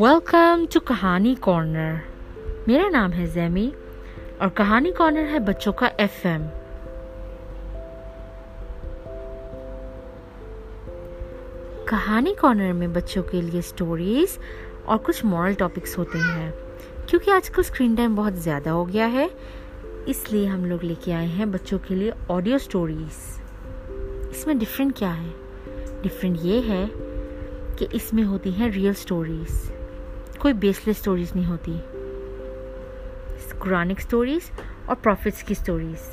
Welcome to کہانی corner میرا نام ہے زیمی اور کہانی کارنر ہے بچوں کا ایف ایم کہانی کارنر میں بچوں کے لیے سٹوریز اور کچھ مورل ٹاپکس ہوتے ہیں، کیونکہ آج کل اسکرین ٹائم بہت زیادہ ہو گیا ہے، اس لیے ہم لوگ لے کے آئے ہیں بچوں کے لیے آڈیو سٹوریز اس میں ڈفرینٹ کیا ہے؟ ڈفرینٹ یہ ہے کہ اس میں ہوتی ہیں ریئل سٹوریز کوئی بیس لیس اسٹوریز نہیں ہوتی۔ قرآنک اسٹوریز اور پروفٹس کی stories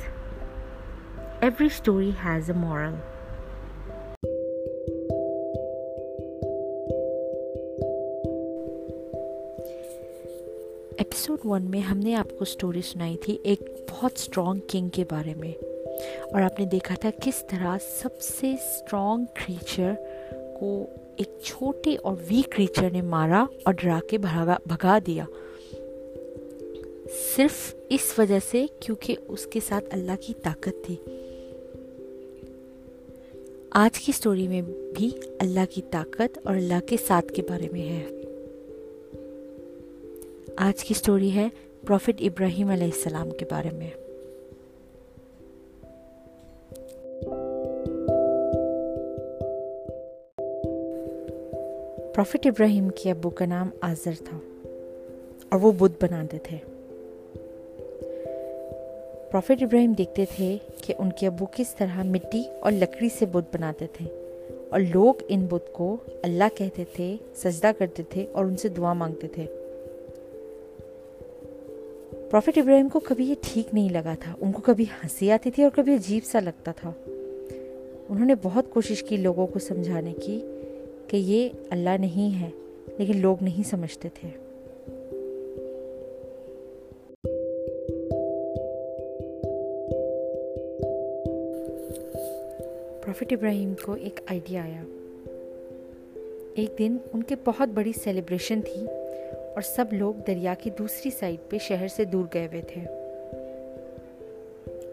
every story has a moral episode one میں ہم نے آپ کو اسٹوری سنائی تھی ایک بہت اسٹرانگ کنگ کے بارے میں۔ اور آپ نے دیکھا تھا کس طرح سب سے اسٹرانگ کریچر کو ایک چھوٹے اور ویک کریچر نے مارا اور ڈرا کے بھگا دیا۔ صرف اس وجہ سے کیونکہ اس کے ساتھ اللہ کی طاقت تھی۔ آج کی سٹوری میں بھی اللہ کی طاقت اور اللہ کے ساتھ کے بارے میں ہے۔ آج کی سٹوری ہے پروفٹ ابراہیم علیہ السلام کے بارے میں۔ پروفٹ ابراہیم کے ابو کا نام آزر تھا اور وہ بدھ بناتے تھے۔ پروفٹ ابراہیم دیکھتے تھے کہ ان کے ابو کس طرح مٹی اور لکڑی سے بدھ بناتے تھے اور لوگ ان بدھ کو اللہ کہتے تھے، سجدہ کرتے تھے اور ان سے دعا مانگتے تھے۔ پروفٹ ابراہیم کو کبھی یہ ٹھیک نہیں لگا تھا۔ ان کو کبھی ہنسی آتی تھی اور کبھی عجیب سا لگتا تھا۔ انہوں نے بہت کوشش کی لوگوں کو سمجھانے کی۔ کہ یہ اللہ نہیں ہے، لیکن لوگ نہیں سمجھتے تھے۔ پروفٹ ابراہیم کو ایک آئیڈیا آیا۔ ایک دن ان کے بہت بڑی سیلیبریشن تھی اور سب لوگ دریا کی دوسری سائڈ پہ شہر سے دور گئے ہوئے تھے۔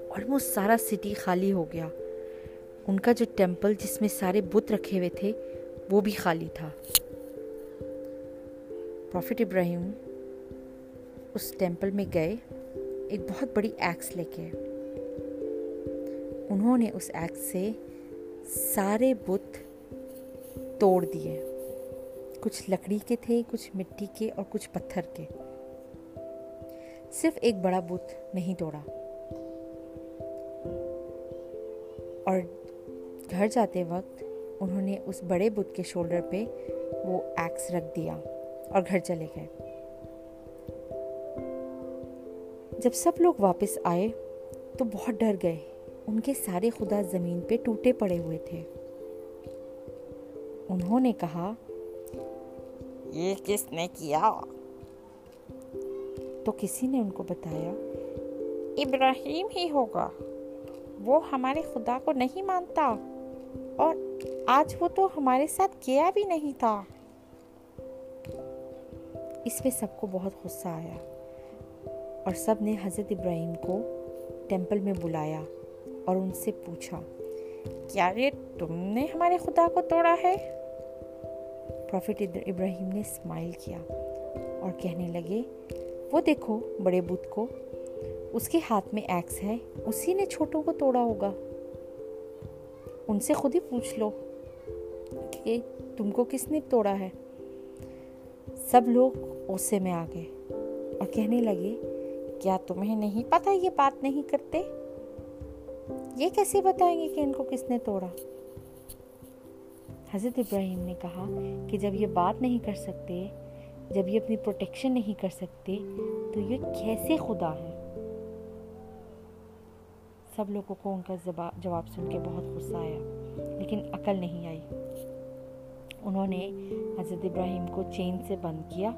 آلموسٹ سارا سٹی خالی ہو گیا۔ ان کا جو ٹیمپل جس میں سارے بت رکھے ہوئے تھے وہ بھی خالی تھا۔ پروفٹ ابراہیم اس ٹیمپل میں گئے، ایک بہت بڑی ایکس لے کے۔ انہوں نے اس ایکس سے سارے بت توڑ دیے۔ کچھ لکڑی کے تھے، کچھ مٹی کے اور کچھ پتھر کے۔ صرف ایک بڑا بت نہیں توڑا۔ اور گھر جاتے وقت انہوں نے اس بڑے بت کے شولڈر پہ وہ ایکس رکھ دیا اور گھر چلے گئے۔ جب سب لوگ واپس آئے تو بہت ڈر گئے۔ ان کے سارے خدا زمین پہ ٹوٹے پڑے ہوئے تھے۔ انہوں نے کہا یہ کس نے کیا؟ تو کسی نے ان کو بتایا ابراہیم ہی ہوگا۔ وہ ہمارے خدا کو نہیں مانتا۔ اور آج وہ تو ہمارے ساتھ کیا بھی نہیں تھا۔ اس پہ سب کو بہت غصہ آیا اور سب نے حضرت ابراہیم کو ٹیمپل میں بلایا اور ان سے پوچھا، کیا یہ تم نے ہمارے خدا کو توڑا ہے؟ پروفٹ ابراہیم نے اسمائل کیا اور کہنے لگے، وہ دیکھو بڑے بدھ کو، اس کے ہاتھ میں ایکس ہے، اسی نے چھوٹوں کو توڑا ہوگا۔ ان سے خود ہی پوچھ لو۔ کہ تم کو کس نے توڑا ہے؟ سب لوگ غصے میں آ گئے اور کہنے لگے، کیا تمہیں نہیں پتا یہ بات نہیں کرتے؟ یہ کیسے بتائیں گے کہ ان کو کس نے توڑا؟ حضرت ابراہیم نے کہا کہ جب یہ بات نہیں کر سکتے، جب یہ اپنی پروٹیکشن نہیں کر سکتے، تو یہ کیسے خدا ہے سب لوگوں کو ان کا جواب سن کے بہت غصہ آیا، لیکن عقل نہیں آئی۔ انہوں نے حضرت ابراہیم کو چین سے بند کیا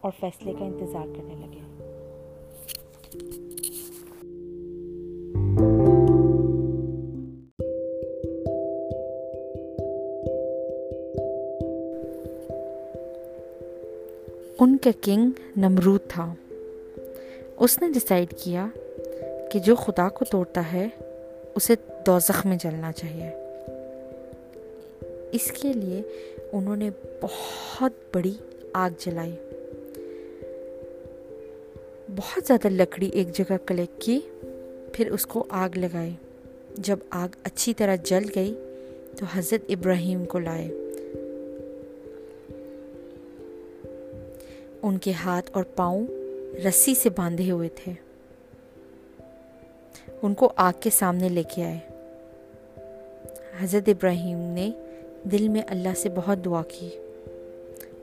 اور فیصلے کا انتظار کرنے لگے۔ ان کا کنگ نمرود تھا۔ اس نے ڈسائڈ کیا کہ جو خدا کو توڑتا ہے، اسے دوزخ میں جلنا چاہیے۔ اس کے لیے انہوں نے بہت بڑی آگ جلائی۔ بہت زیادہ لکڑی ایک جگہ کلیکٹ کی، پھر اس کو آگ لگائی۔ جب آگ اچھی طرح جل گئی تو حضرت ابراہیم کو لائے۔ ان کے ہاتھ اور پاؤں رسی سے باندھے ہوئے تھے۔ ان کو آگ کے سامنے لے کے آئے۔ حضرت ابراہیم نے دل میں اللہ سے بہت دعا کی۔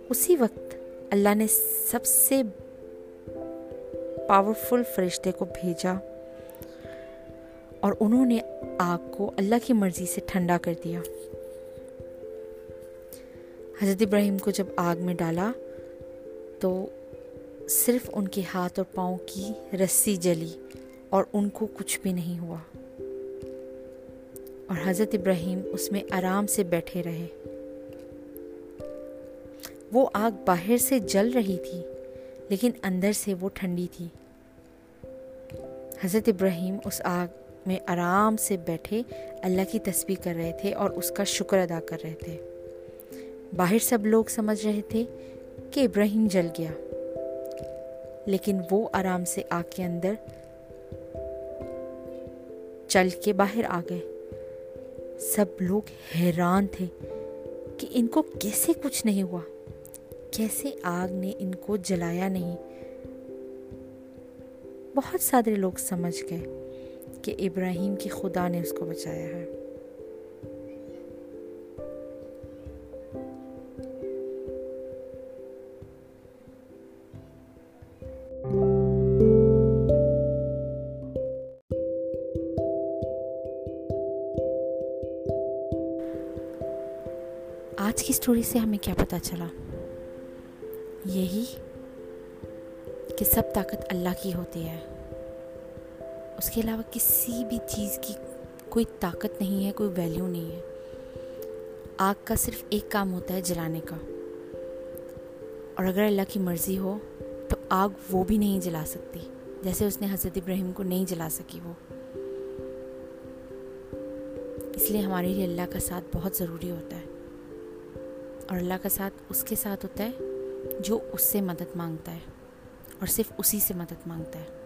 اسی وقت اللہ نے سب سے پاورفل فرشتے کو بھیجا اور انہوں نے آگ کو اللہ کی مرضی سے ٹھنڈا کر دیا۔ حضرت ابراہیم کو جب آگ میں ڈالا تو صرف ان کے ہاتھ اور پاؤں کی رسی جلی اور ان کو کچھ بھی نہیں ہوا۔ اور حضرت ابراہیم اس میں آرام سے بیٹھے رہے۔ وہ آگ باہر سے جل رہی تھی، لیکن اندر سے وہ ٹھنڈی تھی۔ حضرت ابراہیم اس آگ میں آرام سے بیٹھے اللہ کی تسبیح کر رہے تھے اور اس کا شکر ادا کر رہے تھے۔ باہر سب لوگ سمجھ رہے تھے کہ ابراہیم جل گیا، لیکن وہ آرام سے آگ کے اندر چل کے باہر آ گئے۔ سب لوگ حیران تھے کہ ان کو کیسے کچھ نہیں ہوا۔ کیسے آگ نے ان کو جلایا نہیں؟ بہت سارے لوگ سمجھ گئے کہ ابراہیم کی خدا نے اس کو بچایا ہے۔ آج کی سٹوری سے ہمیں کیا پتہ چلا؟ یہی کہ سب طاقت اللہ کی ہوتی ہے۔ اس کے علاوہ کسی بھی چیز کی کوئی طاقت نہیں ہے، کوئی ویلیو نہیں ہے۔ آگ کا صرف ایک کام ہوتا ہے جلانے کا۔ اور اگر اللہ کی مرضی ہو، تو آگ وہ بھی نہیں جلا سکتی جیسے اس نے حضرت ابراہیم کو نہیں جلا سکی وہ اس لیے ہمارے لیے اللہ کا ساتھ بہت ضروری ہوتا ہے۔ اور اللہ کا ساتھ اس کے ساتھ ہوتا ہے جو اس سے مدد مانگتا ہے اور صرف اسی سے مدد مانگتا ہے۔